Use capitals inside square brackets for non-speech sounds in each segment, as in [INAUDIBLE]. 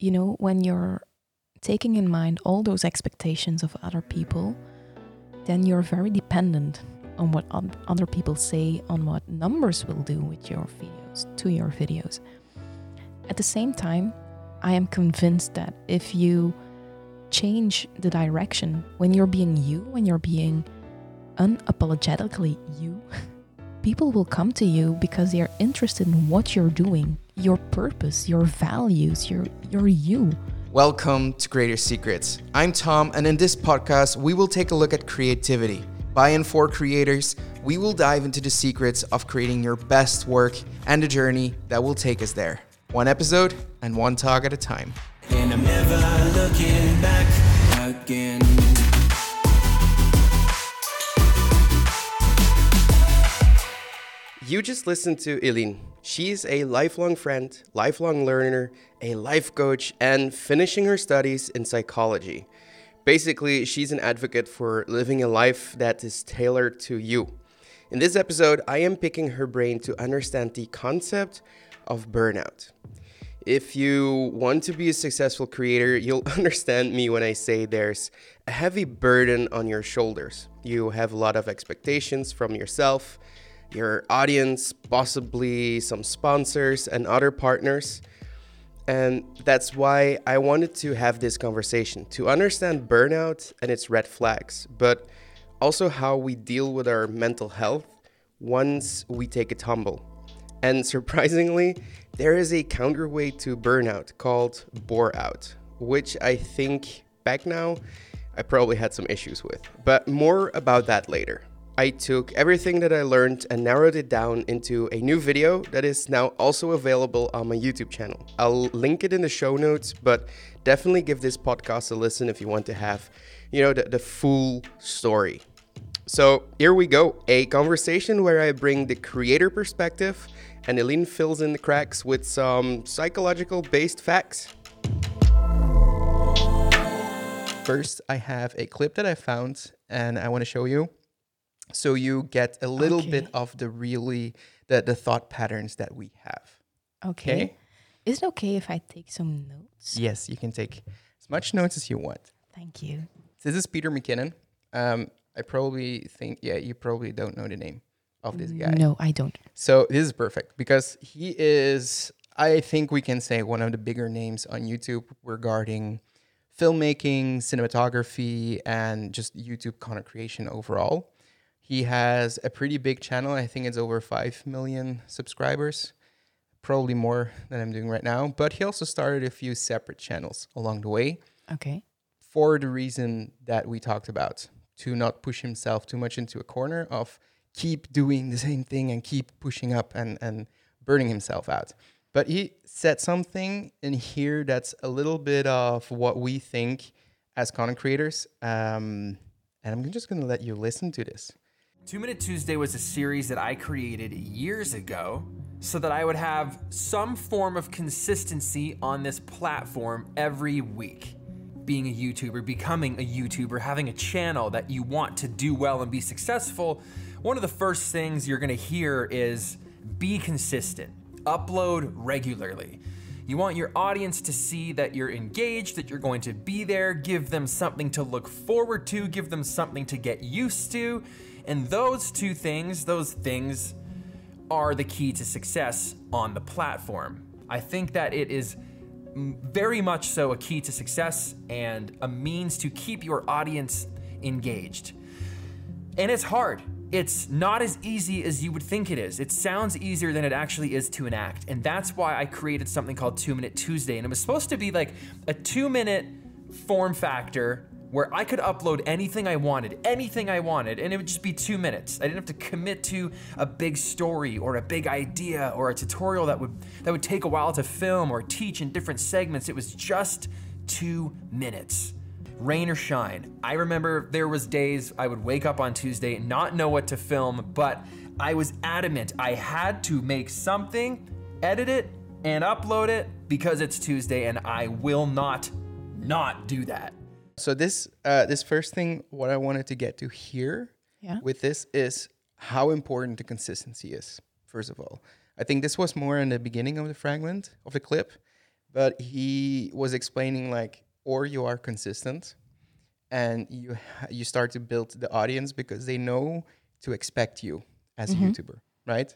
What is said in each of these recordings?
you know, when you're taking in mind all those expectations of other people, then you're very dependent on what other people say, on what numbers will do with your videos, to your videos. At the same time, I am convinced that if you change the direction when you're being you, when you're being unapologetically you, [LAUGHS] people will come to you because they're interested in what you're doing, your purpose, your values, your your you. Welcome to Creator Secrets. I'm Tom, and in this podcast, we will take a look at creativity. By and for creators, we will dive into the secrets of creating your best work and the journey that will take us there. One episode and one talk at a time. You just listened to Eileen. She's a lifelong friend, lifelong learner, a life coach, and finishing her studies in psychology. Basically, she's an advocate for living a life that is tailored to you. In this episode, I am picking her brain to understand the concept of burnout. If you want to be a successful creator, you'll [LAUGHS] understand me when I say there's a heavy burden on your shoulders. You have a lot of expectations from yourself your audience, possibly some sponsors and other partners. And that's why I wanted to have this conversation to understand burnout and its red flags, but also how we deal with our mental health once we take a tumble. And [LAUGHS] surprisingly, there is a counterweight to burnout called bore out, which I think back now I probably had some issues with. But more about that later. I took everything that I learned and narrowed it down into a new video that is now also available on my YouTube channel. I'll link it in the show notes, but definitely give this podcast a listen if you want to have, you know, the, the full story. So here we go a conversation where I bring the creator perspective and Eileen fills in the cracks with some psychological based facts. First, I have a clip that I found and I want to show you so you get a little okay. bit of the really the, the thought patterns that we have. Okay. okay? Is it okay if i take some notes? Yes you can take as much notes as you want. Thank you. This is peter mckinnon. Um, i probably think yeah you probably don't know the name of this guy. No i don't. So this is perfect because he is i think we can say one of the bigger names on youtube regarding filmmaking cinematography and just youtube content creation overall he has a pretty big channel. I think it's over 5 million subscribers, probably more than I'm doing right now. But he also started a few separate channels along the way. Okay. For the reason that we talked about, to not push himself too much into a corner of keep doing the same thing and keep pushing up and, and burning himself out. But he said something in here that's a little bit of what we think as content creators. Um, and I'm just going to let you listen to this. Two Minute Tuesday was a series that I created years ago so that I would have some form of consistency on this platform every week. Being a YouTuber, becoming a YouTuber, having a channel that you want to do well and be successful, one of the first things you're gonna hear is be consistent, upload regularly. You want your audience to see that you're engaged, that you're going to be there, give them something to look forward to, give them something to get used to and those two things, those things, are the key to success on the platform. I think that it is very much so a key to success and a means to keep your audience engaged. And it's hard. It's not as easy as you would think it is. It sounds easier than it actually is to enact. And that's why I created something called Two Minute Tuesday. And it was supposed to be like a two minute form factor where I could upload anything I wanted, anything I wanted, and it would just be two minutes. I didn't have to commit to a big story or a big idea or a tutorial that would that would take a while to film or teach in different segments. It was just two minutes. Rain or shine. I remember there was days I would wake up on Tuesday and not know what to film, but I was adamant I had to make something, edit it, and upload it because it's Tuesday and I will not not do that. So this uh, this first thing, what I wanted to get to here yeah. with this is how important the consistency is. First of all, I think this was more in the beginning of the fragment of the clip, but he was explaining like, or you are consistent, and you you start to build the audience because they know to expect you as a YouTuber, right?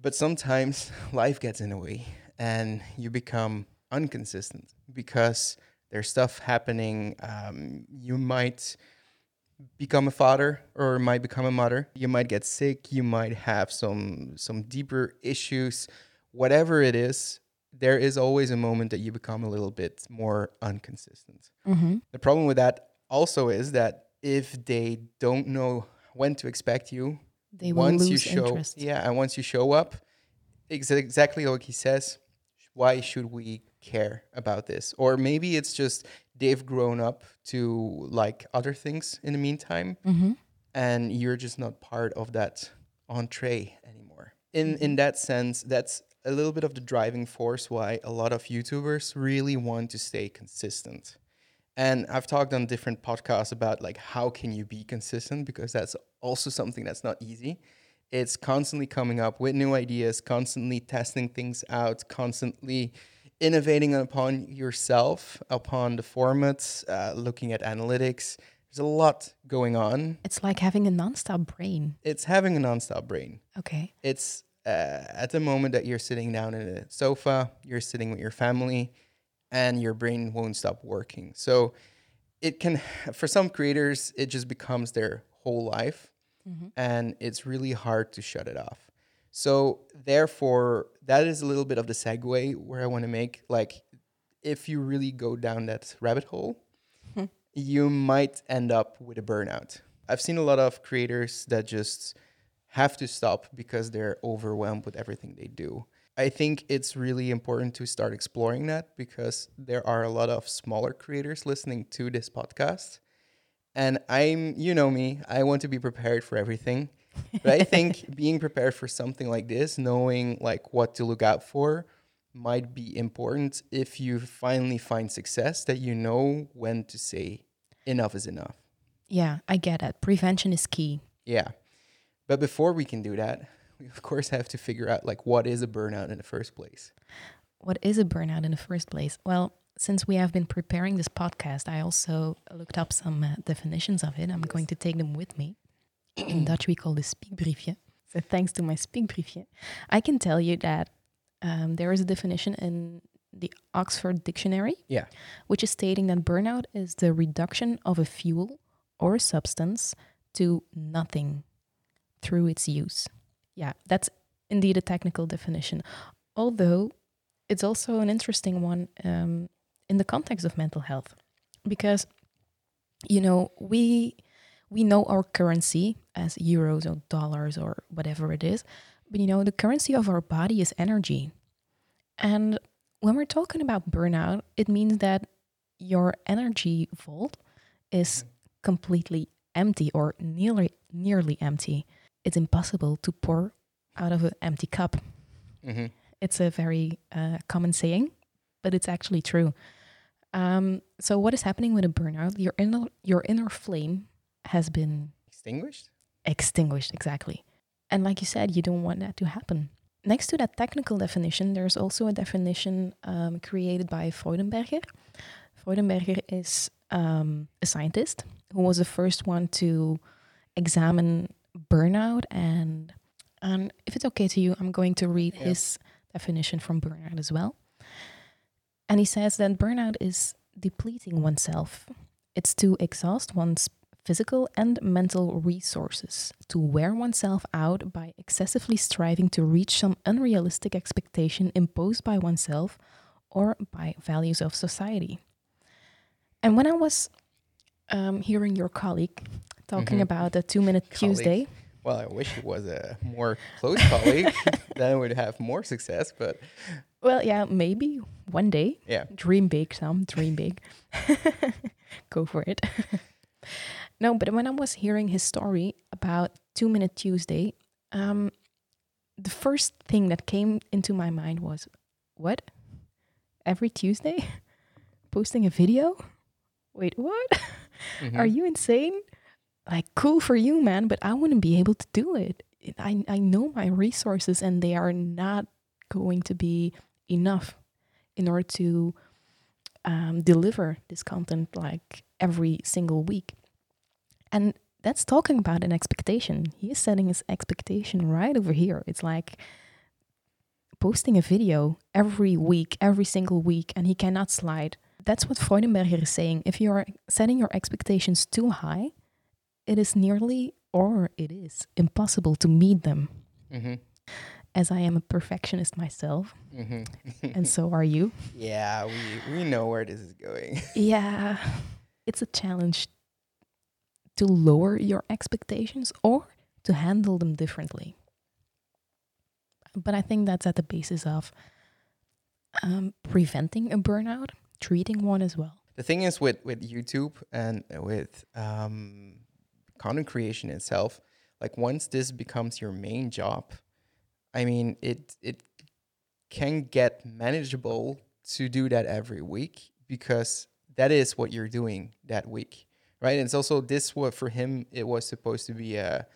But sometimes [LAUGHS] life gets in the way, and you become inconsistent because there's stuff happening. Um, you might become a father or might become a mother. You might get sick. You might have some some deeper issues. Whatever it is, there is always a moment that you become a little bit more inconsistent. Mm-hmm. The problem with that also is that if they don't know when to expect you, They will once lose you show interest. yeah, and once you show up, ex- exactly like he says, why should we care about this? Or maybe it's just they've grown up to like other things in the meantime, Mm-hmm. and you're just not part of that entree anymore. In in that sense, that's a little bit of the driving force why a lot of YouTubers really want to stay consistent. And I've talked on different podcasts about like how can you be consistent because that's also something that's not easy. It's constantly coming up with new ideas, constantly testing things out, constantly innovating upon yourself, upon the formats, uh, looking at analytics. There's a lot going on. It's like having a nonstop brain. It's having a nonstop brain. Okay. It's uh, at the moment that you're sitting down in a sofa, you're sitting with your family, and your brain won't stop working. So it can, for some creators, it just becomes their whole life, and it's really hard to shut it off. So therefore, that is a little bit of the segue where I want to make. Like, if you really go down that rabbit hole, hmm. you might end up with a burnout. I've seen a lot of creators that just have to stop because they're overwhelmed with everything they do. I think it's really important to start exploring that because there are a lot of smaller creators listening to this podcast. And I'm, you know me, I want to be prepared for everything. [LAUGHS] But I think being prepared for something like this, knowing like what to look out for, might be important if you finally find success that you know when to say enough is enough. Yeah, I get it. Prevention is key. Yeah. But before we can do that, we of course have to figure out like what is a burnout in the first place. What is a burnout in the first place? Well, since we have been preparing this podcast, I also looked up some uh, definitions of it. I'm going to take them with me. In Dutch, we call this spiekbriefje. So, thanks to my spiekbriefje, I can tell you that um, there is a definition in the Oxford Dictionary, Yeah. which is stating that burnout is the reduction of a fuel or a substance to nothing through its use. Yeah, that's indeed a technical definition. Although it's also an interesting one um, in the context of mental health, because you know we we know our currency as euros or dollars or whatever it is, but you know the currency of our body is energy, and when we're talking about burnout, it means that your energy vault is completely empty or nearly nearly empty. It's impossible to pour out of an empty cup. Mm-hmm. It's a very uh, common saying, but it's actually true. Um, so, what is happening with a burnout? Your inner your inner flame has been Extinguished? extinguished exactly, and like you said, you don't want that to happen. Next to that technical definition, there's also a definition um, created by Freudenberger. Freudenberger is um, a scientist who was the first one to examine burnout and and if it's okay to you, I'm going to read Yeah. his definition from burnout as well. And he says that burnout is depleting oneself. It's to exhaust one's physical and mental resources, to wear oneself out by excessively striving to reach some unrealistic expectation imposed by oneself or by values of society. And when I was um, hearing your colleague talking Mhm. about the two minute. Tuesday, Well, I wish it was a more close colleague. [LAUGHS] then I would have more success. But well, yeah, maybe one day. yeah, Dream big, Sam. Dream big. [LAUGHS] Go for it. [LAUGHS] no, but when I was hearing his story about Two Minute Tuesday, um, the first thing that came into my mind was, what? Every Tuesday? [LAUGHS] Posting a video? Wait, what? [LAUGHS] Are Mhm. you insane? Like, cool for you, man, but I wouldn't be able to do it. It- I, I know my resources and they are not going to be enough in order to um, deliver this content like every single week. And that's talking about an expectation. He is setting his expectation right over here. It's like posting a video every week, every single week, and he cannot slide. That's what Freudenberger is saying. If you're setting your expectations too high, it is nearly or it is impossible to meet them. Mm-hmm. As I am a perfectionist myself, Mm-hmm. and so are you. [LAUGHS] yeah, we we know where this is going. Yeah, it's a challenge to lower your expectations or to handle them differently. But I think that's at the basis of um, preventing a burnout, treating one as well. the thing is with with YouTube and with um, content creation itself, like once this becomes your main job, I mean it it can get manageable to do that every week because that is what you're doing that week, right? And it's also this what for him it was supposed to be a,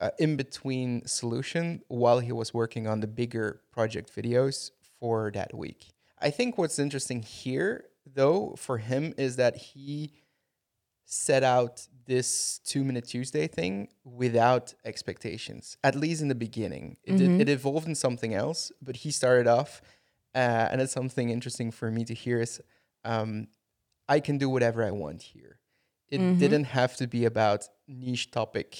a in between solution while he was working on the bigger project videos for that week. I think what's interesting here though for him is that he set out this two minute Tuesday thing without expectations, at least in the beginning. It, did- Mhm. it evolved in something else, but he started off, uh, and it's something interesting for me to hear is um, I can do whatever I want here. It Mhm. didn't have to be about niche topic,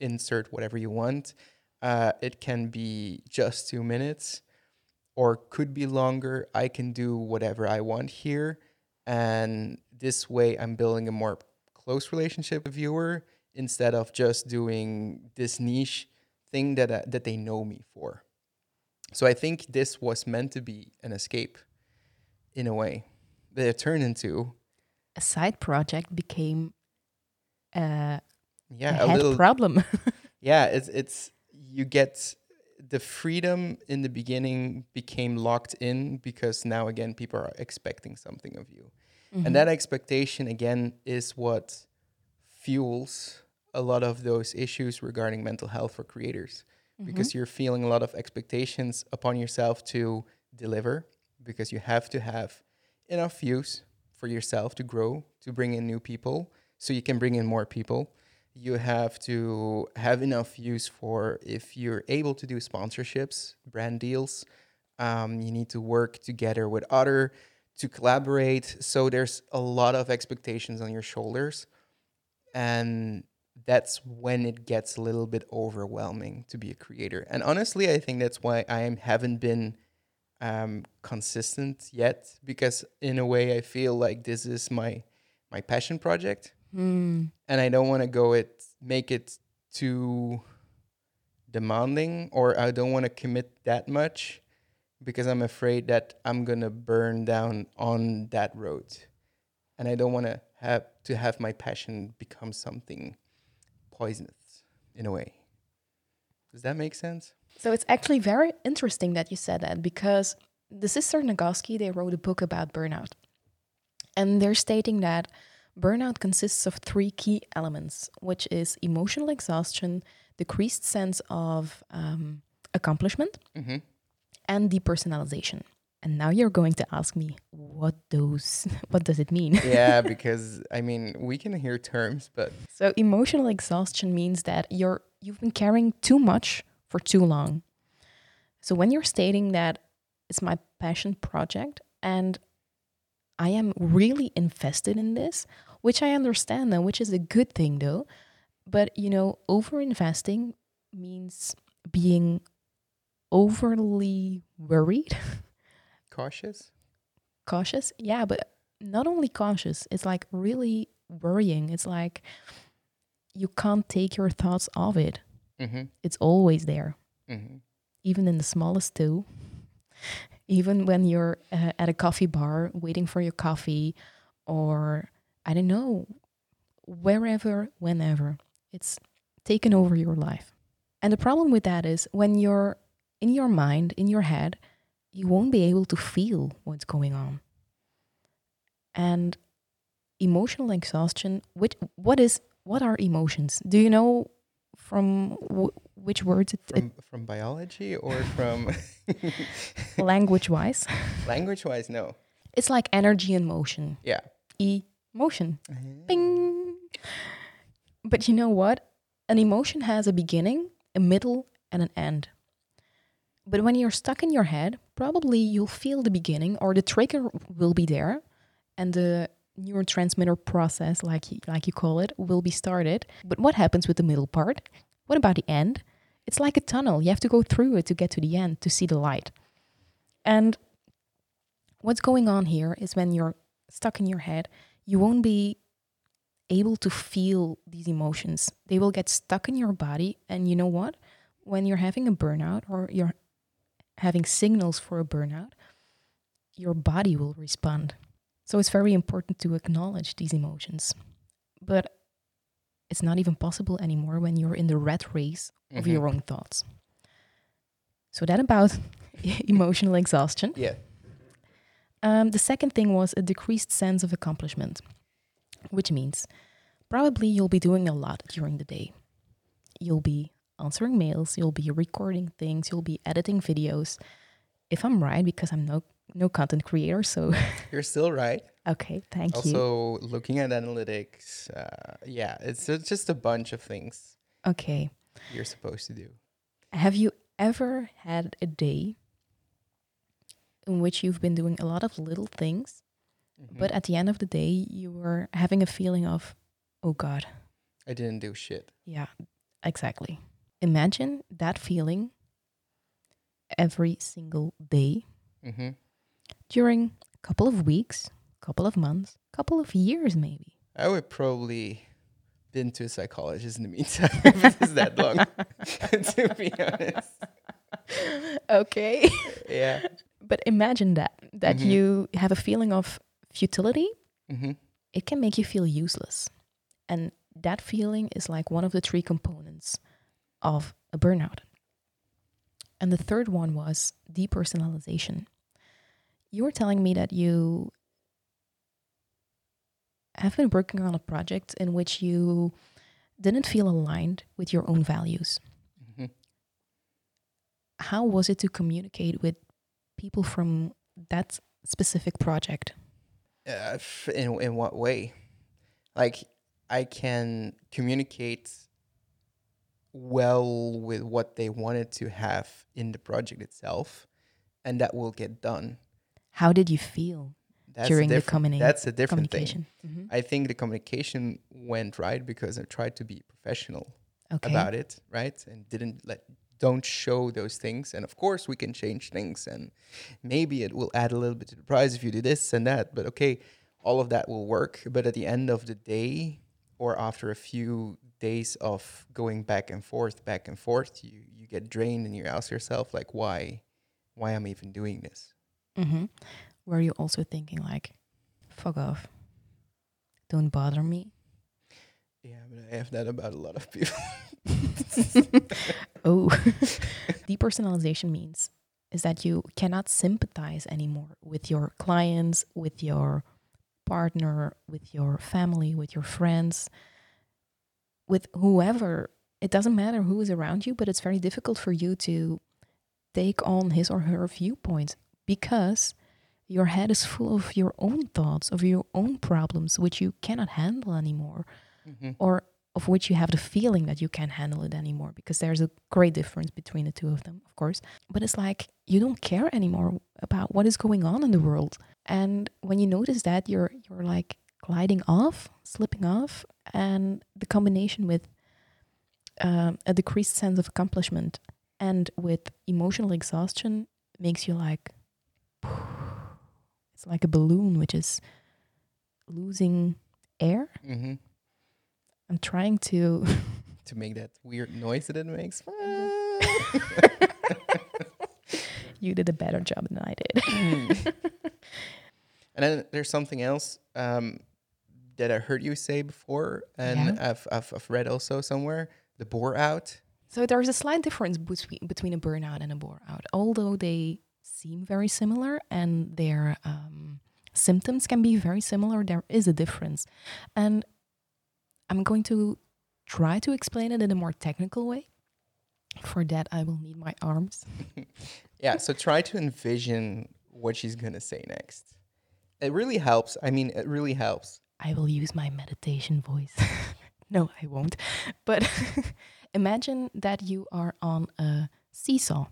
insert whatever you want. Uh, it can be just two minutes or could be longer. I can do whatever I want here. And this way, I'm building a more close relationship with viewer instead of just doing this niche thing that, uh, that they know me for. So I think this was meant to be an escape in a way that it turned into, A side project became uh, yeah, a a little problem. [LAUGHS] yeah it's it's you get the freedom in the beginning became locked in because now again people are expecting something of you Mm-hmm. and that expectation again is what fuels a lot of those issues regarding mental health for creators Mm-hmm. because you're feeling a lot of expectations upon yourself to deliver because you have to have enough views for yourself to grow to bring in new people so you can bring in more people. You have to have enough views for if you're able to do sponsorships brand deals um, you need to work together with other to collaborate. So there's a lot of expectations on your shoulders. And that's when it gets a little bit overwhelming to be a creator. And honestly, I think that's why I haven't been um, consistent yet, because in a way, I feel like this is my my passion project, Mm. and I don't want to go it make it too demanding, or I don't want to commit that much, because I'm afraid that I'm gonna burn down on that road, and I don't want to have to have my passion become something poisonous in a way. Does that make sense? So it's actually very interesting that you said that because the sister Nagoski they wrote a book about burnout. And they're stating that burnout consists of three key elements, which is emotional exhaustion, decreased sense of um, accomplishment, Mm-hmm. and depersonalization. And now you're going to ask me what those [LAUGHS] what does it mean? [LAUGHS] Yeah, because I mean, we can hear terms, but So emotional exhaustion means that you're you've been carrying too much for too long. So when you're stating that it's my passion project and I am really invested in this, which I understand and which is a good thing though, but you know, over investing means being overly worried, [LAUGHS] cautious. cautious. Yeah, but not only cautious, it's like really worrying. It's like you can't take your thoughts off it. Mm-hmm. It's always there, Mm-hmm. even in the smallest too. [LAUGHS] Even when you're uh, at a coffee bar waiting for your coffee, or I don't know, wherever, whenever, it's taken over your life. And the problem with that is when you're in your mind, in your head, you won't be able to feel what's going on. And emotional exhaustion, which what is what are emotions? Do you know from w- which words it, From from biology or from language wise. language wise? [LAUGHS] No. It's like energy and motion. Yeah. Emotion. Ah. Bing. But you know what? An emotion has a beginning, a middle, and an end. But when you're stuck in your head, probably you'll feel the beginning or the trigger will be there and the neurotransmitter process like you, like you call it will be started. But what happens with the middle part? What about the end? It's like a tunnel. You have to go through it to get to the end to see the light. And what's going on here is when you're stuck in your head, you won't be able to feel these emotions. They will get stuck in your body. And you know what? When you're having a burnout or you're having signals for a burnout, your body will respond. So it's very important to acknowledge these emotions. But it's not even possible anymore when you're in the rat race of Mhm. your own thoughts. So that about [LAUGHS] emotional exhaustion. Yeah. Um, the second thing was a decreased sense of accomplishment, which means probably you'll be doing a lot during the day. You'll be answering mails, you'll be recording things, you'll be editing videos. If I'm right, because I'm no no content creator, so [LAUGHS] You're still right. okay, thank you. also, looking at analytics, uh, yeah, it's, just a bunch of things Okay, you're supposed to do. have you ever had a day in which you've been doing a lot of little things, Mhm. but at the end of the day, you were having a feeling of, oh God, I didn't do shit. Yeah, exactly. Imagine that feeling every single day hmm during a couple of weeks, a couple of months, a couple of years, maybe. I would probably been to a psychologist in the meantime [LAUGHS] if it is that long. [LAUGHS] to be honest, okay. [LAUGHS] yeah. But imagine that that Mhm. you have a feeling of futility. hmm It can make you feel useless. And that feeling is like one of the three components of a burnout. And the third one was depersonalization. You were telling me that you have been working on a project in which you didn't feel aligned with your own values. hmm How was it to communicate with people from that specific project? Uh, in in what way? Like I can communicate well with what they wanted to have in the project itself, and that will get done. How did you feel That's during the different- communi- That's a different thing. communication? Mhm. I think the communication went right because I tried to be professional Okay. about it, right? And didn't let don't show those things. And of course, we can change things, and maybe it will add a little bit to the price if you do this and that. But okay, all of that will work. But at the end of the day, or after a few days of going back and forth, back and forth, you you get drained, and you ask yourself like, why, why am I even doing this? Hmm Were you also thinking like, fuck off, don't bother me? Yeah, but I have that about a lot of people. [LAUGHS] oh, [LAUGHS] [LAUGHS] depersonalization means is that you cannot sympathize anymore with your clients, with your partner, with your family, with your friends, with whoever. It doesn't matter who is around you, but it's very difficult for you to take on his or her viewpoint because your head is full of your own thoughts, of your own problems, which you cannot handle anymore hmm or of which you have the feeling that you can't handle it anymore because there's a great difference between the two of them, of course. But it's like you don't care anymore about what is going on in the world. And when you notice that, you're you're like gliding off, slipping off, and the combination with um, a decreased sense of accomplishment and with emotional exhaustion makes you like it's like a balloon which is losing air hmm I'm trying to. To make that weird noise that it makes. [LAUGHS] you did a better job than I did. [LAUGHS] And then there's something else um, that I heard you say before, and Yeah. I've, I've I've read also somewhere the bore out. so there is a slight difference between between a burnout and a bore out, although they seem very similar and their um, symptoms can be very similar. There is a difference, and I'm going to try to explain it in a more technical way. For that, I will need my arms. [LAUGHS] Yeah, so try to envision what she's going to say next. It really helps. I mean, it really helps. I will use my meditation voice. [LAUGHS] no, I won't. But [LAUGHS] imagine that you are on a seesaw.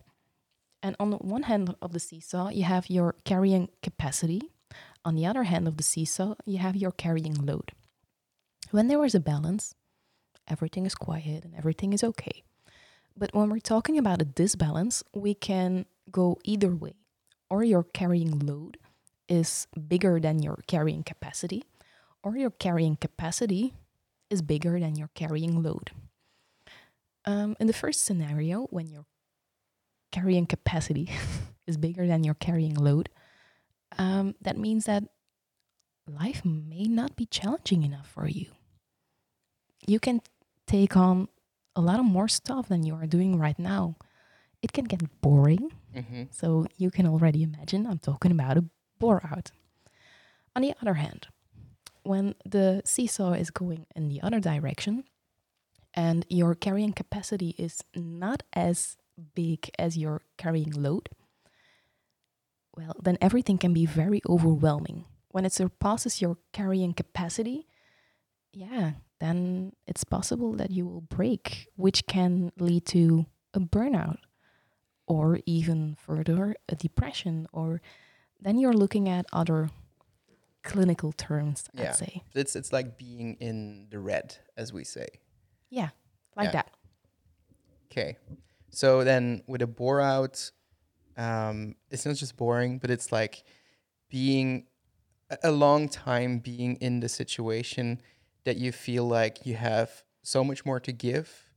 And on the one hand of the seesaw, you have your carrying capacity. On the other hand of the seesaw, you have your carrying load. When there is a balance, everything is quiet and everything is okay. But when we're talking about a disbalance, we can go either way. Or your carrying load is bigger than your carrying capacity, or your carrying capacity is bigger than your carrying load. Um, in the first scenario, when your carrying capacity [LAUGHS] is bigger than your carrying load, um, that means that life may not be challenging enough for you. You can take on a lot of more stuff than you are doing right now. It can get boring. Mm-hmm. So you can already imagine I'm talking about a bore out. On the other hand, when the seesaw is going in the other direction and your carrying capacity is not as big as your carrying load, well, then everything can be very overwhelming. When it surpasses your carrying capacity, yeah, then it's possible that you will break, which can lead to a burnout or even further a depression or then you're looking at other clinical terms Yeah. i'd say It's it's like being in the red, as we say. yeah like Yeah. that Okay. So then with a bore out, um, it's not just boring, but it's like being a- long time being in the situation that you feel like you have so much more to give,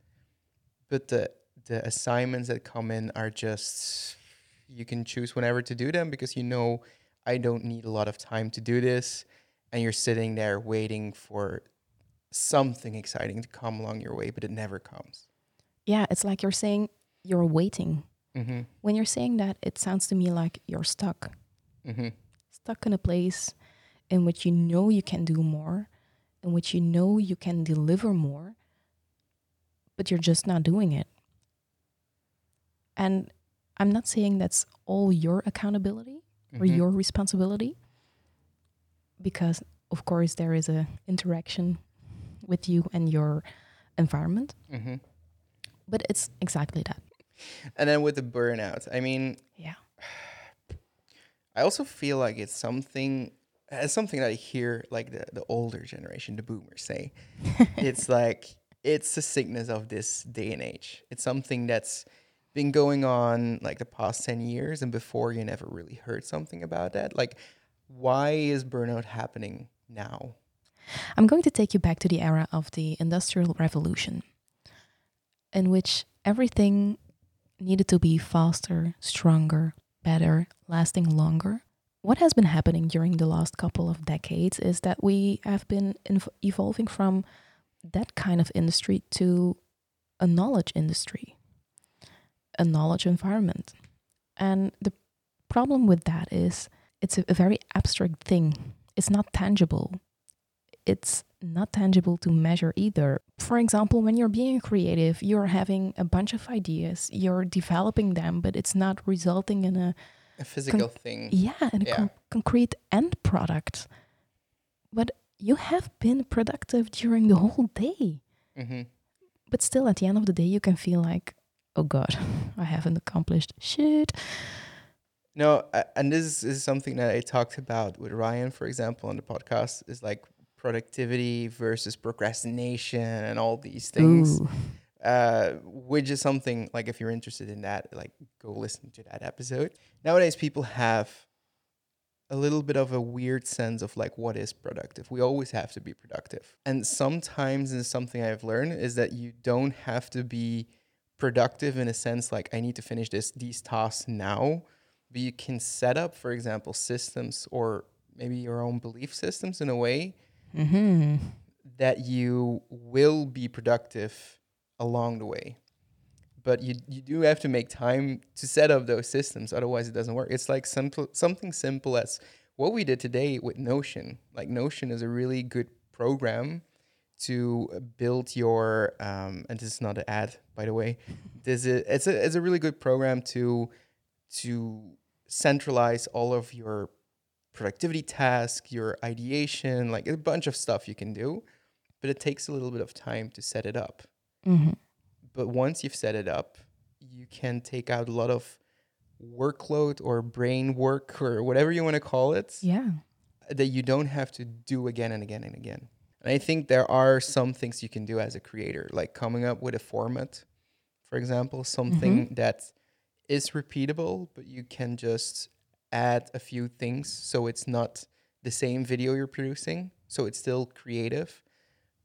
but the the assignments that come in are just you can choose whenever to do them because you know I don't need a lot of time to do this, and you're sitting there waiting for something exciting to come along your way, but it never comes. yeah it's like you're saying you're waiting Mm-hmm. when you're saying that it sounds to me like you're stuck Mm-hmm. stuck in a place in which you know you can do more in which you know you can deliver more but you're just not doing it and i'm not saying that's all your accountability or Mhm. your responsibility because of course there is a interaction with you and your environment Mhm. but it's exactly that And then with the burnout, I mean, yeah [SIGHS] I also feel like it's something. It's something that I hear like the, the older generation, the boomers, say. [LAUGHS] it's like it's a sickness of this day and age. It's something that's been going on like the past 10 years and before you never really heard something about that. Like why is burnout happening now? I'm going to take you back to the era of the Industrial Revolution, in which everything needed to be faster, stronger, better, lasting longer. What has been happening during the last couple of decades is that we have been evolving from that kind of industry to a knowledge industry, a knowledge environment. And the problem with that is it's a, a very abstract thing, it's not tangible it's not tangible to measure either. For example, when you're being creative, you're having a bunch of ideas, you're developing them, but it's not resulting in a A physical thing. yeah, in a Yeah. con- concrete end product. But you have been productive during the whole day. hmm But still at the end of the day you can feel like, oh god, [LAUGHS] I haven't accomplished shit. No, a- and this is something that I talked about with Ryan, for example, on the podcast, is like productivity versus procrastination and all these things. Uh, which is something like if you're interested in that, like go listen to that episode. Nowadays, people have a little bit of a weird sense of like what is productive. We always have to be productive, and sometimes is something I've learned is that you don't have to be productive in a sense like I need to finish this these tasks now, but you can set up, for example, systems or maybe your own belief systems in a way Mm-hmm. that you will be productive along the way. But you, you do have to make time to set up those systems, otherwise it doesn't work. It's like simple something simple as what we did today with Notion. Like Notion is a really good program to build your um, and this is not an ad by the way [LAUGHS] this is it's a it's a really good program to to centralize all of your productivity task, your ideation like a bunch of stuff you can do but it takes a little bit of time to set it up hmm but once you've set it up you can take out a lot of workload or brain work or whatever you want to call it Yeah. that you don't have to do again and again and again. And I think there are some things you can do as a creator, like coming up with a format, for example, something that is repeatable, but you can just add a few things so it's not the same video you're producing. So it's still creative,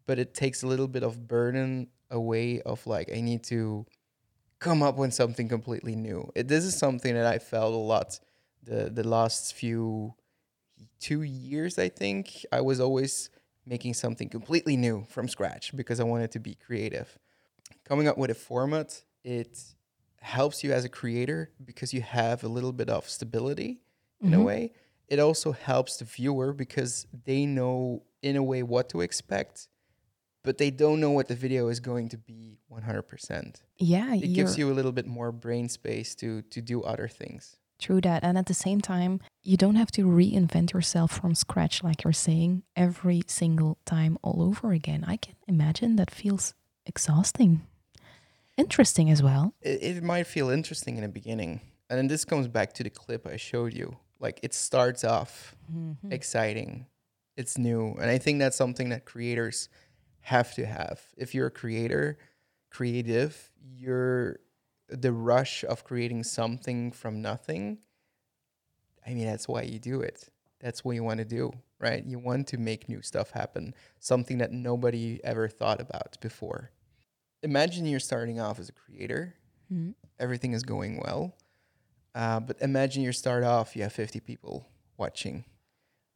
but it takes a little bit of burden away of like, I need to come up with something completely new. It, this is something that I felt a lot the the last few two years, I think, I was always making something completely new from scratch because I wanted to be creative. Coming up with a format, it helps you as a creator because you have a little bit of stability in a Mhm. way. It also helps the viewer because they know in a way what to expect, but they don't know what the video is going to be 100%. Yeah. It gives you a little bit more brain space to to do other things. True that. And at the same time, you don't have to reinvent yourself from scratch, like you're saying, every single time all over again. I can imagine that feels exhausting. Interesting as well. it, it might feel interesting in the beginning. And then this comes back to the clip I showed you. Like it starts off Mm-hmm. exciting, it's new. And I think that's something that creators have to have. If you're a creator, creative, you're the rush of creating something from nothing. I mean, that's why you do it. That's what you want to do, right? You want to make new stuff happen, something that nobody ever thought about before. Imagine you're starting off as a creator Mhm. everything is going well. Uh, but imagine you start off, you have 50 people watching.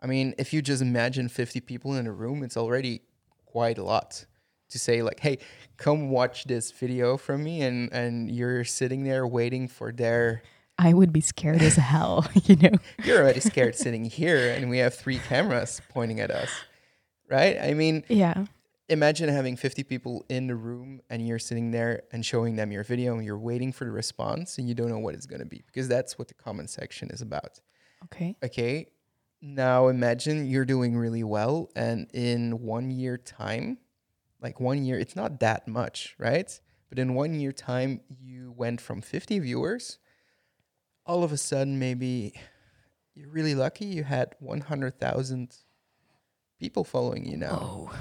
I mean, if you just imagine 50 people in a room, it's already quite a lot to say, like, hey, come watch this video from me. And, and you're sitting there waiting for their, I would be scared as hell, [LAUGHS] you know? you're already scared sitting here, and we have three cameras pointing at us, right? I mean, Yeah. Imagine having 50 people in the room and you're sitting there and showing them your video and you're waiting for the response and you don't know what it's going to be because that's what the comment section is about. Okay. Okay. Now imagine you're doing really well and in one year time, like one year, it's not that much, right? But in one year time, you went from 50 viewers, all of a sudden, maybe you're really lucky you had 100,000 people following you now Oh,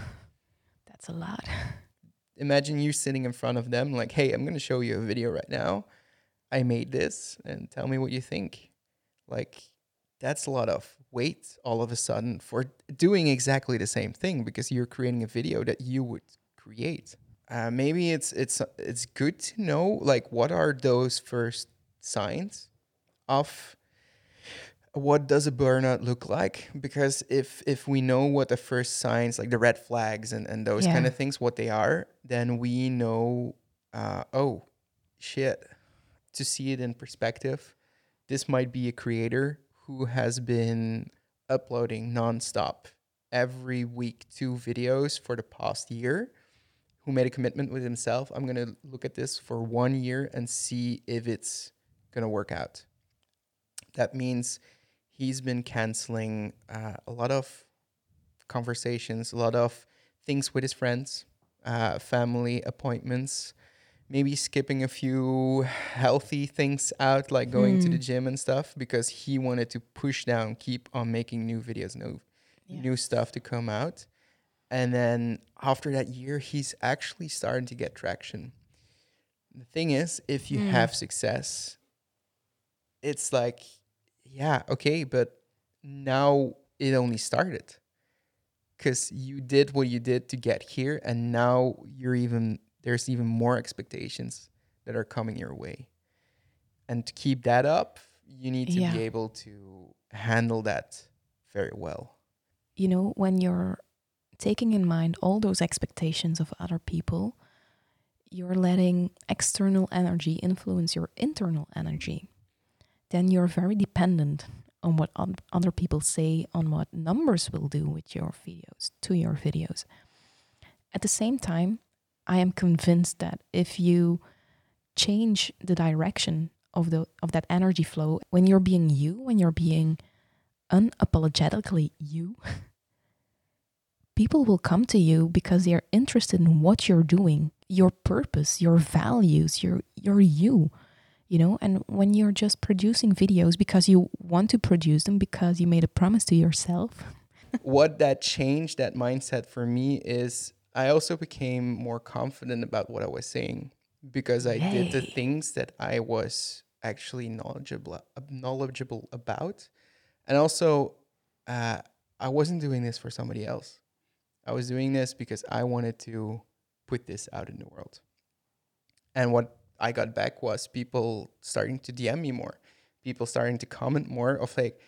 that's a lot. [LAUGHS] imagine you sitting in front of them like hey i'm going to show you a video right now. I made this and tell me what you think. Like that's a lot of weight all of a sudden for doing exactly the same thing because you're creating a video that you would create. Uh, maybe it's it's it's good to know like what are those first signs of what does a burnout look like? Because if if we know what the first signs like the red flags and, and those kind of things what they are then we know uh, oh shit to see it in perspective this might be a creator who has been uploading nonstop every week two videos for the past year who made a commitment with himself i'm going to look at this for one year and see if it's going to work out. That means he's been canceling uh, a lot of conversations, a lot of things with his friends, uh, family appointments, maybe skipping a few healthy things out, like going to the gym and stuff, because he wanted to push down, keep on making new videos, new, Yeah. new stuff to come out. And then after that year, he's actually starting to get traction. The thing is, if you Mm. have success, it's like, yeah, okay, but now it only started because you did what you did to get here, and now you're even there's even more expectations that are coming your way, and to keep that up, you need to Yeah. be able to handle that very well. you know, when you're taking in mind all those expectations of other people, you're letting external energy influence your internal energy. Then you're very dependent on what oth- other people say, on what numbers will do with your videos, to your videos. At the same time, I am convinced that if you change the direction of the of that energy flow when you're being you, when you're being unapologetically you, [LAUGHS] people will come to you because they're interested in what you're doing, your purpose, your values, your your you. You know, and when you're just producing videos because you want to produce them because you made a promise to yourself. [LAUGHS] what that changed that mindset for me is I also became more confident about what I was saying because I did the things that I was actually knowledgeable knowledgeable about, and also uh, I wasn't doing this for somebody else. I was doing this because I wanted to put this out in the world. And what I got back was people starting to DM me more, people starting to comment more of like,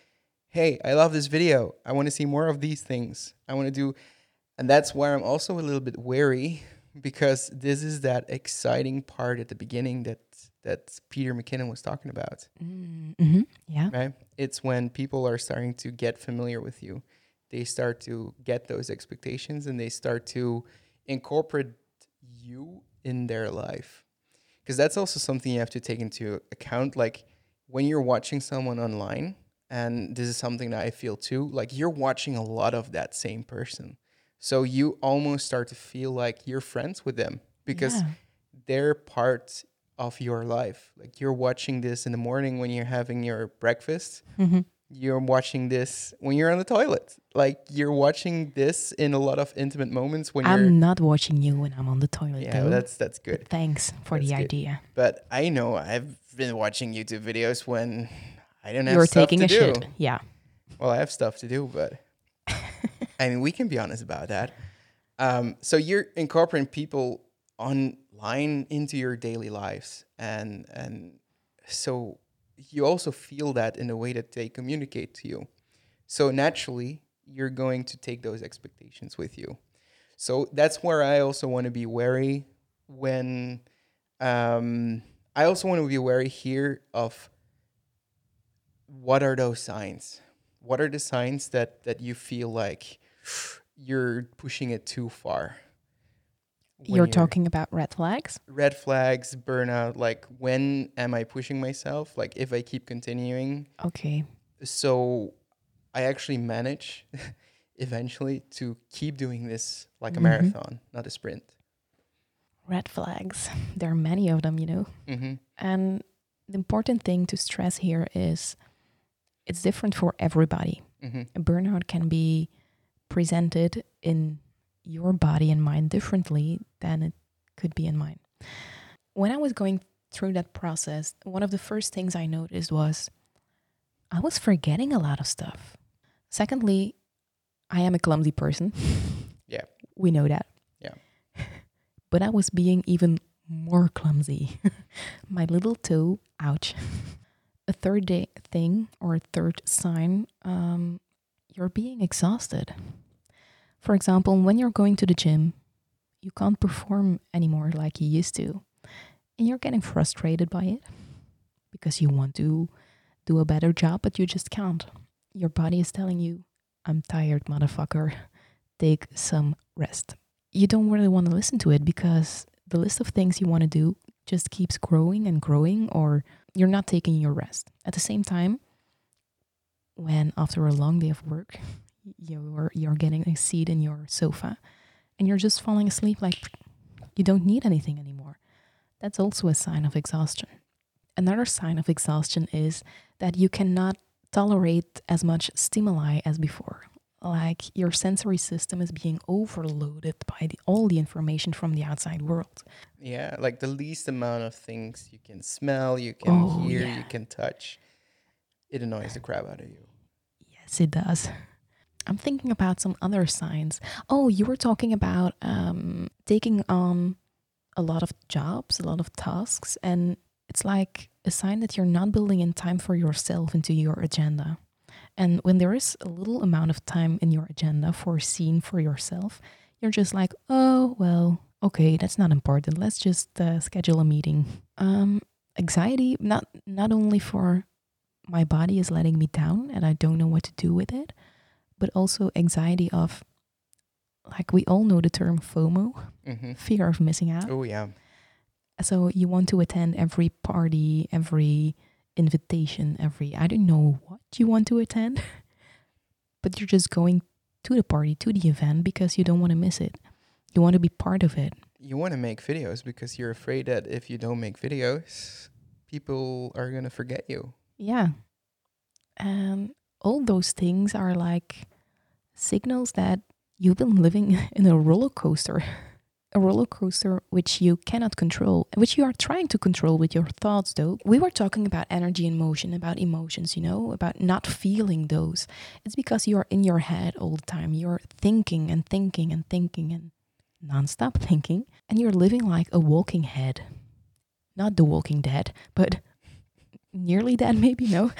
"Hey, I love this video. I want to see more of these things. I want to do," and that's where I'm also a little bit wary because this is that exciting part at the beginning that that Peter McKinnon was talking about Mm-hmm. Yeah. right? It's when people are starting to get familiar with you. They start to get those expectations and they start to incorporate you in their life. Because that's also something you have to take into account. Like when you're watching someone online, and this is something that I feel too, like you're watching a lot of that same person. So you almost start to feel like you're friends with them because Yeah. they're part of your life. Like you're watching this in the morning when you're having your breakfast. Mhm. You're watching this when you're on the toilet. Like you're watching this in a lot of intimate moments when you're. I'm not watching you when I'm on the toilet Yeah, though. that's that's good. Thanks for That's the good. idea. But I know I've been watching YouTube videos when I don't have You're stuff taking to a do. shit. Yeah. Well, I have stuff to do, but [LAUGHS] I mean, we can be honest about that. Um, so you're incorporating people online into your daily lives, and and so you also feel that in the way that they communicate to you. So naturally, you're going to take those expectations with you. So that's where I also want to be wary when. Um, I also want to be wary here of what are those signs? What are the signs that that you feel like you're pushing it too far? When You're talking about red flags? red flags, burnout. Like when am I pushing myself? Like if I keep continuing, Okay. so I actually manage [LAUGHS] eventually to keep doing this like a Mhm. marathon, not a sprint. Red flags. [LAUGHS] There are many of them, you know. Mm-hmm. And the important thing to stress here is it's different for everybody. Mm-hmm. A burnout can be presented in your body and mind differently than it could be in mine. When I was going through that process, one of the first things I noticed was I was forgetting a lot of stuff. Secondly, I am a clumsy person. [LAUGHS] Yeah. We know that. Yeah. [LAUGHS] But I was being even more clumsy. [LAUGHS] My little toe, ouch. A third day thing or a third sign, um, you're being exhausted. For example, when you're going to the gym, you can't perform anymore like you used to. And you're getting frustrated by it because you want to do a better job, but you just can't. Your body is telling you, I'm tired, motherfucker. Take some rest. You don't really want to listen to it because the list of things you want to do just keeps growing and growing, or you're not taking your rest. At the same time, when after a long day of work, you're you're getting a seat in your sofa and you're just falling asleep like you don't need anything anymore. That's also a sign of exhaustion. Another sign of exhaustion is that you cannot tolerate as much stimuli as before. Like your sensory system is being overloaded by the, all the information from the outside world. Yeah, like the least amount of things you can smell, you can Oh, hear, yeah. you can touch. It annoys the crap out of you. Yes, it does. I'm thinking about some other signs. Oh, you were talking about um, taking on a lot of jobs, a lot of tasks, and it's like a sign that you're not building in time for yourself into your agenda. And when there is a little amount of time in your agenda foreseen for yourself, you're just like, oh, well, okay, that's not important. Let's just uh, schedule a meeting. Um, anxiety, not not only for my body is letting me down and I don't know what to do with it, but also anxiety of like we all know the term FOMO, hmm fear of missing out. Oh yeah. So you want to attend every party, every invitation, every I don't know what you want to attend, [LAUGHS] but you're just going to the party, to the event because you don't want to miss it. You want to be part of it. You want to make videos because you're afraid that if you don't make videos, people are gonna forget you. Yeah. And all those things are like signals that you've been living [LAUGHS] in a roller coaster. A roller coaster which you cannot control, which you are trying to control with your thoughts, though. We were talking about energy and motion, about emotions, you know, about not feeling those. It's because you are in your head all the time. You're thinking and thinking and thinking and nonstop thinking, and you're living like a walking head. Not the walking dead, but nearly dead, [LAUGHS] maybe, no?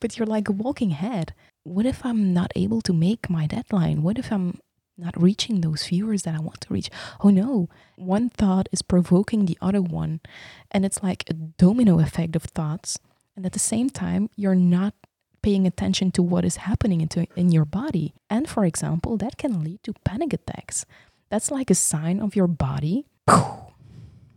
but you're like a walking head. What if I'm not able to make my deadline? What if I'm not reaching those viewers that I want to reach? Oh no, one thought is provoking the other one. And it's like a domino effect of thoughts. And at the same time, you're not paying attention to what is happening into, in your body. And for example, that can lead to panic attacks. That's like a sign of your body.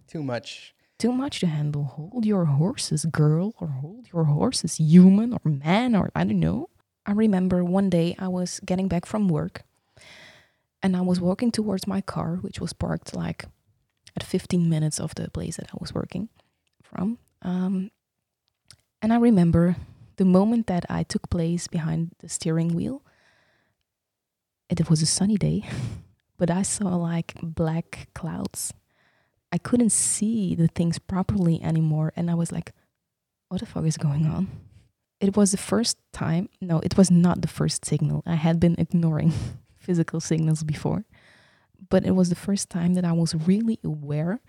Too much. Too much to handle. Hold your horses, girl, or hold your horses, human or man, or I don't know. I remember one day I was getting back from work and I was walking towards my car, which was parked like at 15 minutes of the place that I was working from. Um, and I remember the moment that I took place behind the steering wheel. It was a sunny day, [LAUGHS] but I saw like black clouds. I couldn't see the things properly anymore. And I was like, what the fuck is going on? It was the first time, no, it was not the first signal. I had been ignoring [LAUGHS] physical signals before, but it was the first time that I was really aware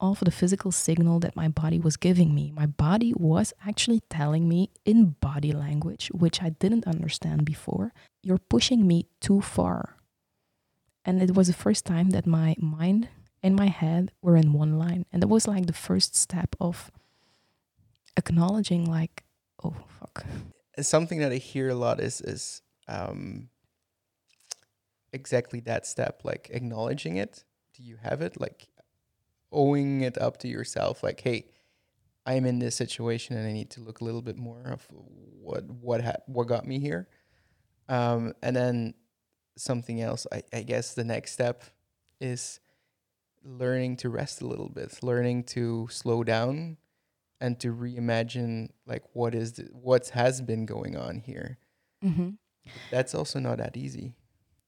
of the physical signal that my body was giving me. My body was actually telling me in body language, which I didn't understand before, you're pushing me too far. And it was the first time that my mind and my head were in one line. And that was like the first step of acknowledging, like, oh, fuck. Something that I hear a lot is is um, exactly that step, like acknowledging it. Do you have it? Like owing it up to yourself, like, hey, I'm in this situation and I need to look a little bit more of what what ha- what got me here. Um, and then something else, I, I guess the next step is learning to rest a little bit, learning to slow down and to reimagine like what is the, what has been going on here. Mm-hmm. That's also not that easy.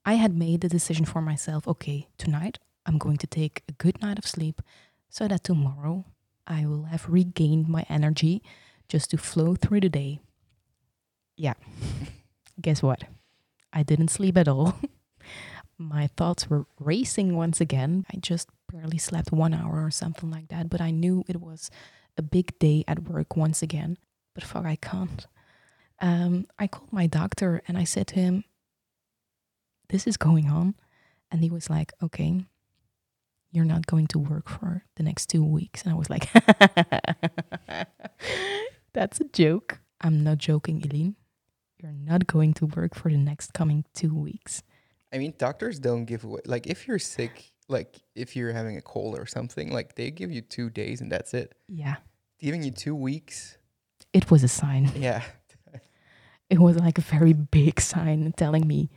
I had made the decision for myself okay, tonight I'm going to take a good night of sleep so that tomorrow I will have regained my energy just to flow through the day. Yeah. [LAUGHS] Guess what? I didn't sleep at all. [LAUGHS] my thoughts were racing once again. I just barely slept one hour or something like that, but I knew it was a big day at work once again. But fuck, I can't. Um, I called my doctor and I said to him, This is going on. And he was like, Okay, you're not going to work for the next two weeks. And I was like, [LAUGHS] That's a joke. I'm not joking, Eileen. You're not going to work for the next coming two weeks. I mean, doctors don't give away like if you're sick, like if you're having a cold or something, like they give you two days and that's it. Yeah, Giving you two weeks, it was a sign. yeah. [LAUGHS] It was like a very big sign telling me,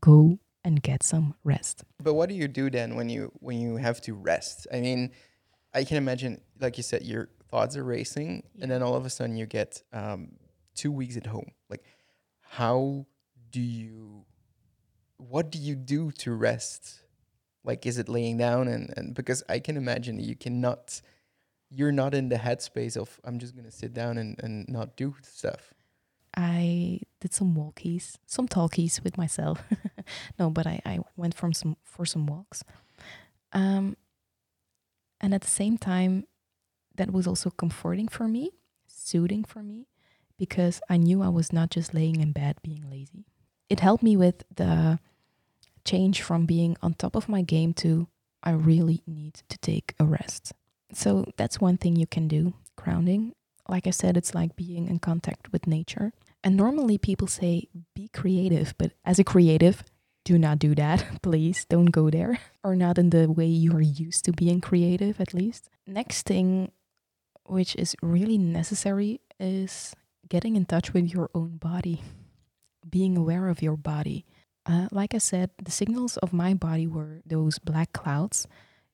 go and get some rest. But what do you do then when you when you have to rest? I mean, I can imagine, like you said, your thoughts are racing, and then all of a sudden you get um, two weeks at home. Like, how do you? What do you do to rest? Like, is it laying down and and because I can imagine you cannot, you're not in the headspace of I'm just gonna sit down and and not do stuff. I did some walkies, some talkies with myself. [LAUGHS] no, but I, I went from some for some walks. Um, and at the same time, that was also comforting for me, soothing for me, because I knew I was not just laying in bed being lazy. It helped me with the change from being on top of my game to I really need to take a rest. So that's one thing you can do, grounding. Like I said, it's like being in contact with nature. And normally people say be creative, but as a creative, do not do that. [LAUGHS] Please don't go there. Or not in the way you are used to being creative, at least. Next thing, which is really necessary, is getting in touch with your own body, being aware of your body. Uh, like I said, the signals of my body were those black clouds.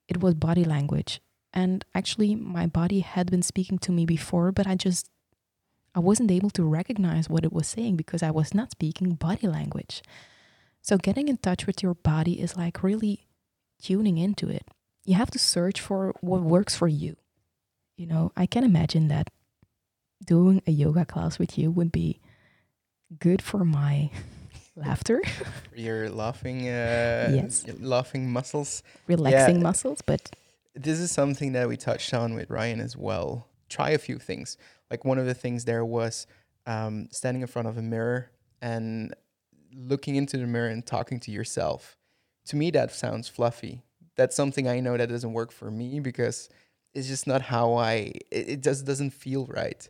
It was body language. And actually, my body had been speaking to me before, but I just I wasn't able to recognize what it was saying because I was not speaking body language. So, getting in touch with your body is like really tuning into it. You have to search for what works for you. You know, I can imagine that doing a yoga class with you would be good for my laughter, Your laughing, uh, Yes. laughing muscles. relaxing Yeah. muscles, but This is something that we touched on with Ryan as well. Try a few things. Like one of the things there was um, standing in front of a mirror and looking into the mirror and talking to yourself. To me, that sounds fluffy. That's something I know that doesn't work for me because it's just not how I. It, it just doesn't feel right.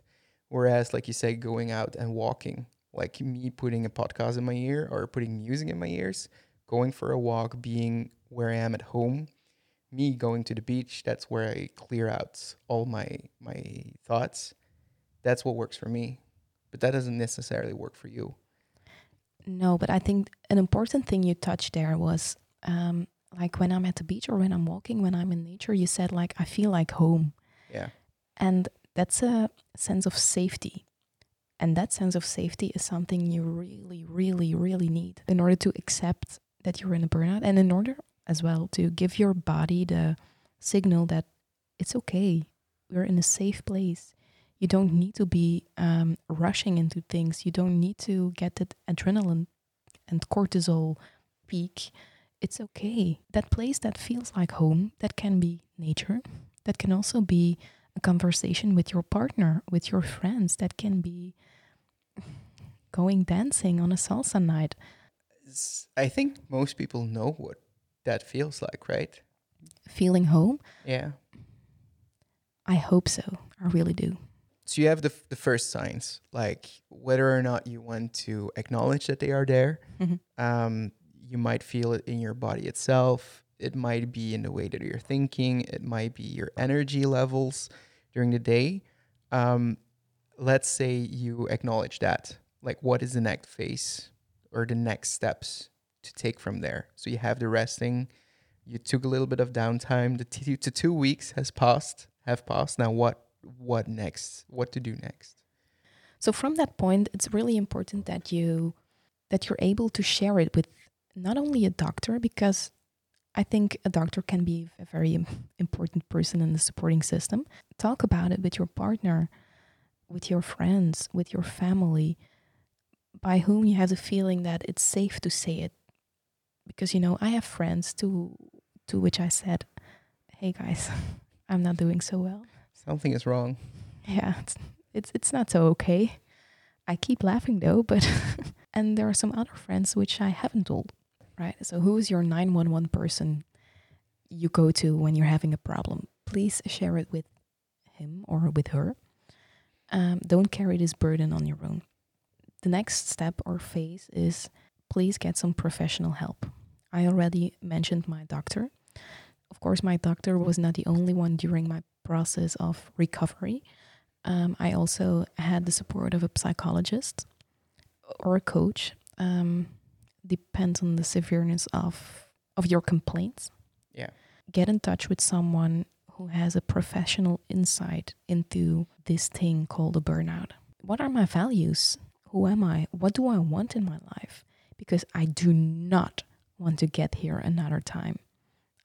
Whereas, like you say, going out and walking, like me putting a podcast in my ear or putting music in my ears, going for a walk, being where I am at home, me going to the beach, that's where I clear out all my my thoughts. That's what works for me. But that doesn't necessarily work for you. No, but I think an important thing you touched there was um, like when I'm at the beach or when I'm walking, when I'm in nature, you said like I feel like home, Yeah. and that's a sense of safety, and that sense of safety is something you really, really, really need in order to accept that you're in a burnout, and in order as well to give your body the signal that it's okay, we're in a safe place. You don't need to be um, rushing into things. You don't need to get that adrenaline and cortisol peak. It's okay. That place that feels like home, that can be nature. That can also be a conversation with your partner, with your friends. That can be going dancing on a salsa night. I think most people know what that feels like, right? Feeling home. Yeah. I hope so. I really do. So you have the, f- the first signs, like whether or not you want to acknowledge that they are there. Mhm. Um, you might feel it in your body itself. It might be in the way that you're thinking. It might be your energy levels during the day. Um, let's say you acknowledge that. Like, what is the next phase or the next steps to take from there? So you have the resting. You took a little bit of downtime. The t- the two weeks has passed. Have passed. Now, what what next? What to do next? So from that point, it's really important that you that you're able to share it with not only a doctor because I think a doctor can be a very important person in the supporting system. Talk about it with your partner, with your friends, with your family, by whom you have the feeling that it's safe to say it. Because you know, I have friends to to which I said, "Hey guys, [LAUGHS] I'm not doing so well." Something is wrong. Yeah, it's it's it's not so okay. I keep laughing though, but [LAUGHS] and there are some other friends which I haven't told. Right. So who is your 911 person you go to when you're having a problem? Please share it with him or with her. Um, don't carry this burden on your own. The next step or phase is please get some professional help. I already mentioned my doctor. Of course, my doctor was not the only one during my process of recovery. Um, I also had the support of a psychologist or a coach. Um, depends on the severeness of of your complaints. Yeah. Get in touch with someone who has a professional insight into this thing called a burnout. What are my values? Who am I? What do I want in my life? Because I do not want to get here another time.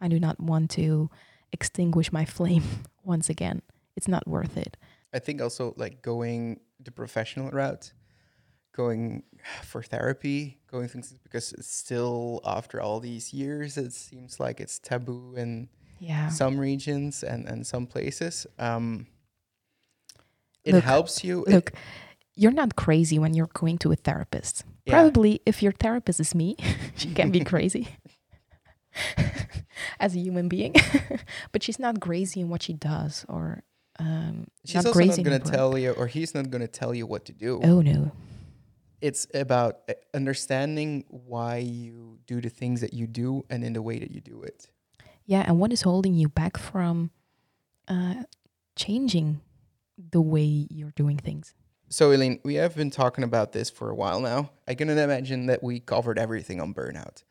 I do not want to extinguish my flame [LAUGHS] once again. It's not worth it. I think also like going the professional route, going for therapy, going things because it's still after all these years, it seems like it's taboo in Yeah. some regions and and some places. Um, it Look, helps you. it- Look, you're not crazy when you're going to a therapist. Yeah. Probably if your therapist is me, [LAUGHS] she can be [LAUGHS] crazy [LAUGHS] as a human being, but she's not crazy in what she does or um, she's not also crazy not going to tell you, or he's not going to tell you what to do. Oh no, it's about uh, understanding why you do the things that you do and in the way that you do it. Yeah, and what is holding you back from uh, changing the way you're doing things? So, Eileen, we have been talking about this for a while now. I can imagine that we covered everything on burnout.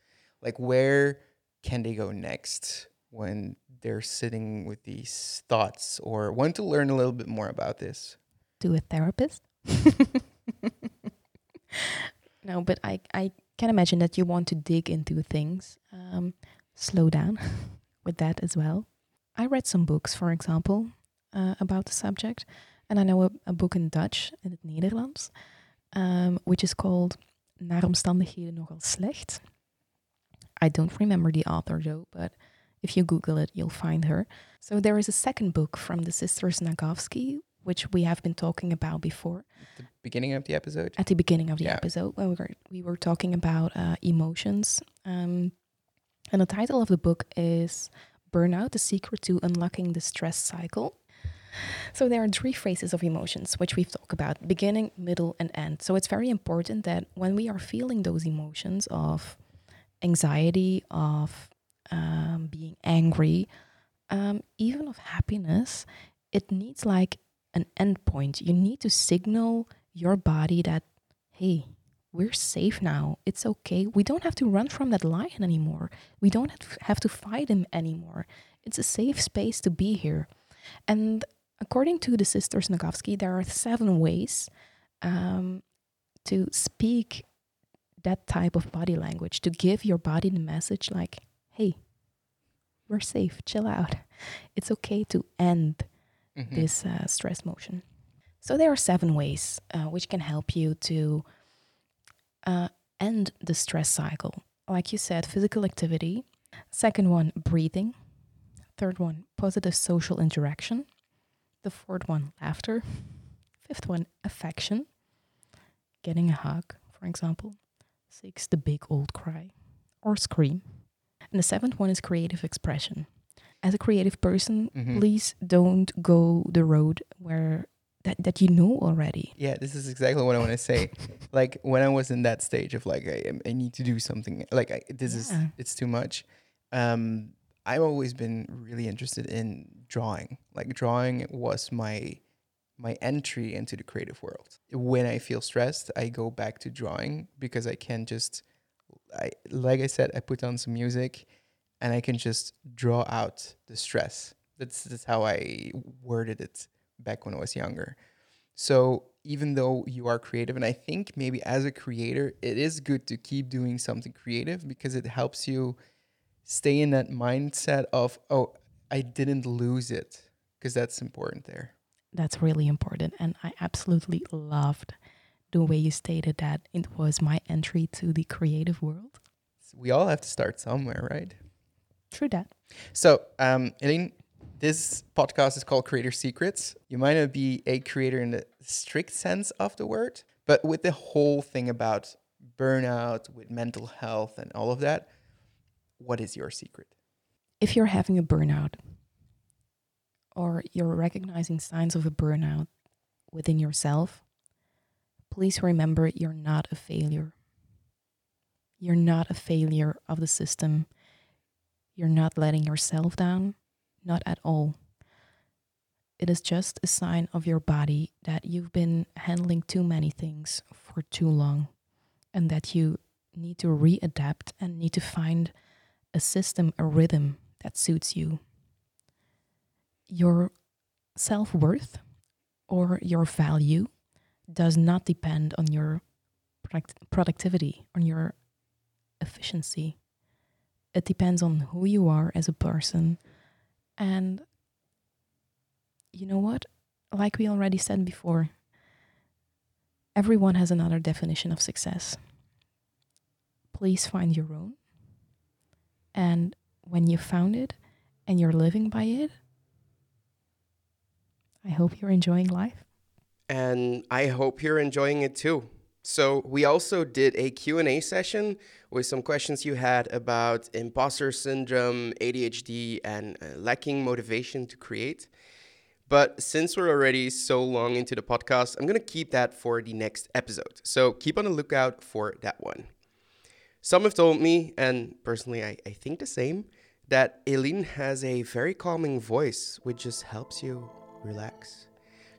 Like, where can they go next when they're sitting with these thoughts or want to learn a little bit more about this? To a therapist? [LAUGHS] no, but I, I can imagine that you want to dig into things. Um, slow down [LAUGHS] with that as well. I read some books, for example, uh, about the subject. And I know a, a book in Dutch, in het Nederlands, um, which is called Naar omstandigheden nogal slecht. I don't remember the author though, but if you Google it, you'll find her. So there is a second book from the sisters Nagoski, which we have been talking about before. The beginning of the episode? At the beginning of the Yeah. episode, when we were, we were talking about uh, emotions. Um, and the title of the book is Burnout The Secret to Unlocking the Stress Cycle. So there are three phases of emotions, which we've talked about beginning, middle, and end. So it's very important that when we are feeling those emotions of anxiety, of um, being angry, um, even of happiness, it needs like an endpoint. You need to signal your body that, hey, we're safe now. It's okay. We don't have to run from that lion anymore. We don't have to- fight him anymore. It's a safe space to be here. And according to the sisters Nagoski, there are seven ways um, to speak that type of body language, to give your body the message like, hey, we're safe, chill out. It's okay to end Mhm. this uh, stress motion. So there are seven ways uh, which can help you to uh, end the stress cycle. Like you said, physical activity. Second one, breathing. Third one, positive social interaction. The fourth one, laughter. Fifth one, affection. Getting a hug, for example. Six, the big old cry or scream. And the seventh one is creative expression. As a creative person, Mhm. please don't go the road where that, that you know already. Yeah, this is exactly what I want to say. [LAUGHS] like when I was in that stage of like I, I need to do something. Like I, this is it's too much. Um, I've always been really interested in drawing. Like drawing was my my entry into the creative world. When I feel stressed, I go back to drawing because I can just I like I said, I put on some music and I can just draw out the stress. That's that's how I worded it back when I was younger. So even though you are creative, and I think maybe as a creator, it is good to keep doing something creative because it helps you stay in that mindset of, oh, I didn't lose it, because that's important there. That's really important. And I absolutely loved the way you stated that it was my entry to the creative world. We all have to start somewhere, right? True that. So, um, Eileen, this podcast is called Creator Secrets. You might not be a creator in the strict sense of the word, but with the whole thing about burnout, with mental health, and all of that, what is your secret? If you're having a burnout or you're recognizing signs of a burnout within yourself, please remember you're not a failure. You're not a failure of the system. You're not letting yourself down, not at all. It is just a sign of your body that you've been handling too many things for too long and that you need to readapt and need to find a system, a rhythm that suits you. Your self worth or your value does not depend on your product- productivity, on your efficiency. It depends on who you are as a person. And you know what? Like we already said before, everyone has another definition of success. Please find your own. And when you found it and you're living by it, I hope you're enjoying life. and I hope you're enjoying it too. So we also did a Q&A session with some questions you had about imposter syndrome, ADHD and uh, lacking motivation to create. But since we're already so long into the podcast, I'm going to keep that for the next episode. So keep on the lookout for that one. Some have told me, and personally I, I think the same, that Eileen has a very calming voice, which just helps you relax.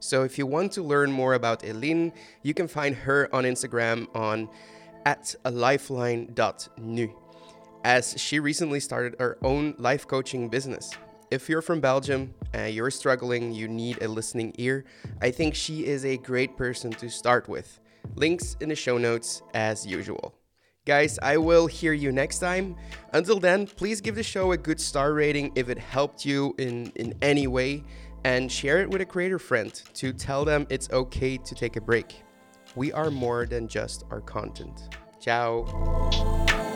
So if you want to learn more about Eileen, you can find her on Instagram on at lifeline.nu, as she recently started her own life coaching business. If you're from Belgium and you're struggling, you need a listening ear, I think she is a great person to start with. Links in the show notes as usual. Guys, I will hear you next time. Until then, please give the show a good star rating if it helped you in, in any way, and share it with a creator friend to tell them it's okay to take a break. We are more than just our content. Ciao.